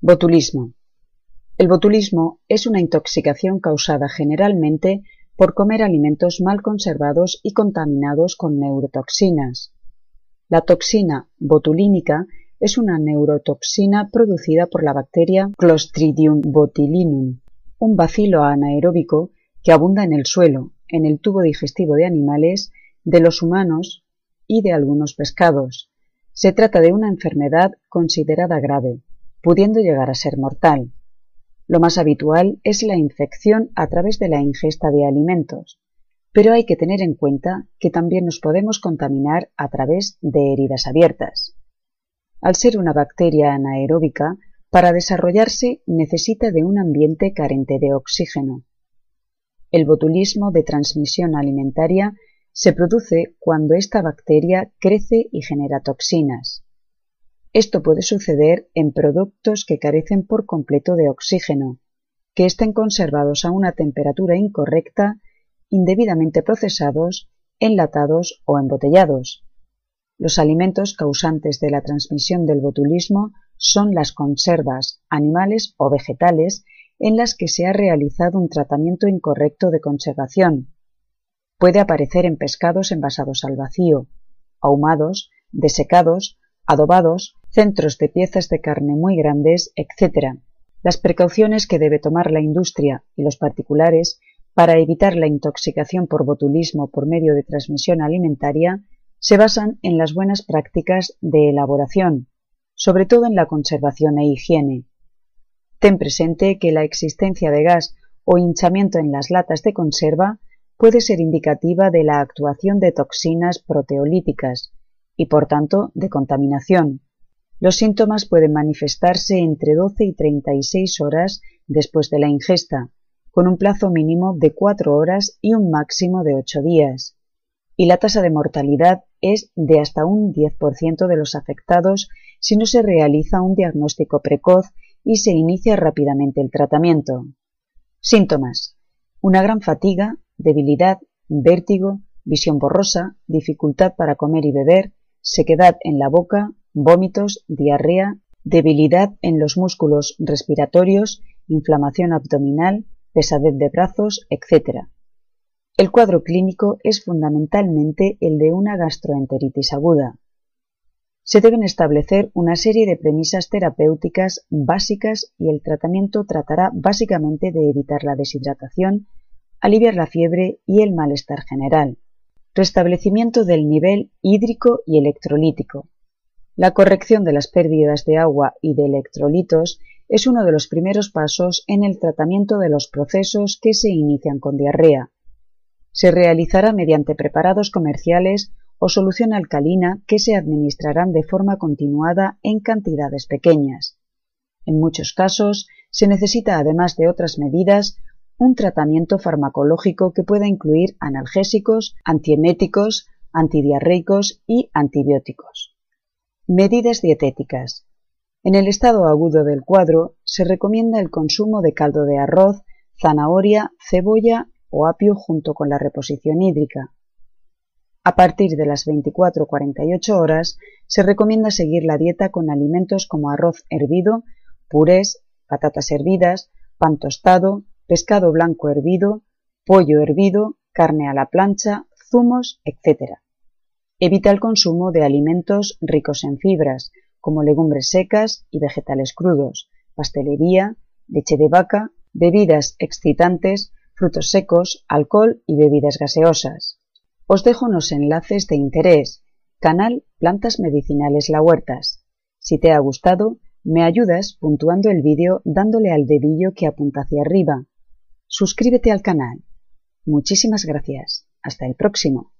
Botulismo. El botulismo es una intoxicación causada generalmente por comer alimentos mal conservados y contaminados con neurotoxinas. La toxina botulínica es una neurotoxina producida por la bacteria Clostridium botulinum, un bacilo anaeróbico que abunda en el suelo, en el tubo digestivo de animales, de los humanos y de algunos pescados. Se trata de una enfermedad considerada grave, pudiendo llegar a ser mortal. Lo más habitual es la infección a través de la ingesta de alimentos, pero hay que tener en cuenta que también nos podemos contaminar a través de heridas abiertas. Al ser una bacteria anaeróbica, para desarrollarse necesita de un ambiente carente de oxígeno. El botulismo de transmisión alimentaria se produce cuando esta bacteria crece y genera toxinas. Esto puede suceder en productos que carecen por completo de oxígeno, que estén conservados a una temperatura incorrecta, indebidamente procesados, enlatados o embotellados. Los alimentos causantes de la transmisión del botulismo son las conservas, animales o vegetales, en las que se ha realizado un tratamiento incorrecto de conservación. Puede aparecer en pescados envasados al vacío, ahumados, desecados, adobados centros de piezas de carne muy grandes, etc. Las precauciones que debe tomar la industria y los particulares para evitar la intoxicación por botulismo por medio de transmisión alimentaria se basan en las buenas prácticas de elaboración, sobre todo en la conservación e higiene. Ten presente que la existencia de gas o hinchamiento en las latas de conserva puede ser indicativa de la actuación de toxinas proteolíticas y por tanto de contaminación, los síntomas pueden manifestarse entre 12 y 36 horas después de la ingesta, con un plazo mínimo de 4 horas y un máximo de 8 días. Y la tasa de mortalidad es de hasta un 10% de los afectados si no se realiza un diagnóstico precoz y se inicia rápidamente el tratamiento. Síntomas. Una gran fatiga, debilidad, vértigo, visión borrosa, dificultad para comer y beber, sequedad en la boca, vómitos, diarrea, debilidad en los músculos respiratorios, inflamación abdominal, pesadez de brazos, etc. El cuadro clínico es fundamentalmente el de una gastroenteritis aguda. Se deben establecer una serie de premisas terapéuticas básicas y el tratamiento tratará básicamente de evitar la deshidratación, aliviar la fiebre y el malestar general, restablecimiento del nivel hídrico y electrolítico, la corrección de las pérdidas de agua y de electrolitos es uno de los primeros pasos en el tratamiento de los procesos que se inician con diarrea. Se realizará mediante preparados comerciales o solución alcalina que se administrarán de forma continuada en cantidades pequeñas. En muchos casos se necesita, además de otras medidas, un tratamiento farmacológico que pueda incluir analgésicos, antieméticos, antidiarreicos y antibióticos. Medidas dietéticas. En el estado agudo del cuadro se recomienda el consumo de caldo de arroz, zanahoria, cebolla o apio junto con la reposición hídrica. A partir de las 24-48 horas se recomienda seguir la dieta con alimentos como arroz hervido, purés, patatas hervidas, pan tostado, pescado blanco hervido, pollo hervido, carne a la plancha, zumos, etc. Evita el consumo de alimentos ricos en fibras, como legumbres secas y vegetales crudos, pastelería, leche de vaca, bebidas excitantes, frutos secos, alcohol y bebidas gaseosas. Os dejo unos enlaces de interés. Canal Plantas Medicinales La Huertas. Si te ha gustado, me ayudas puntuando el vídeo dándole al dedillo que apunta hacia arriba. Suscríbete al canal. Muchísimas gracias. Hasta el próximo.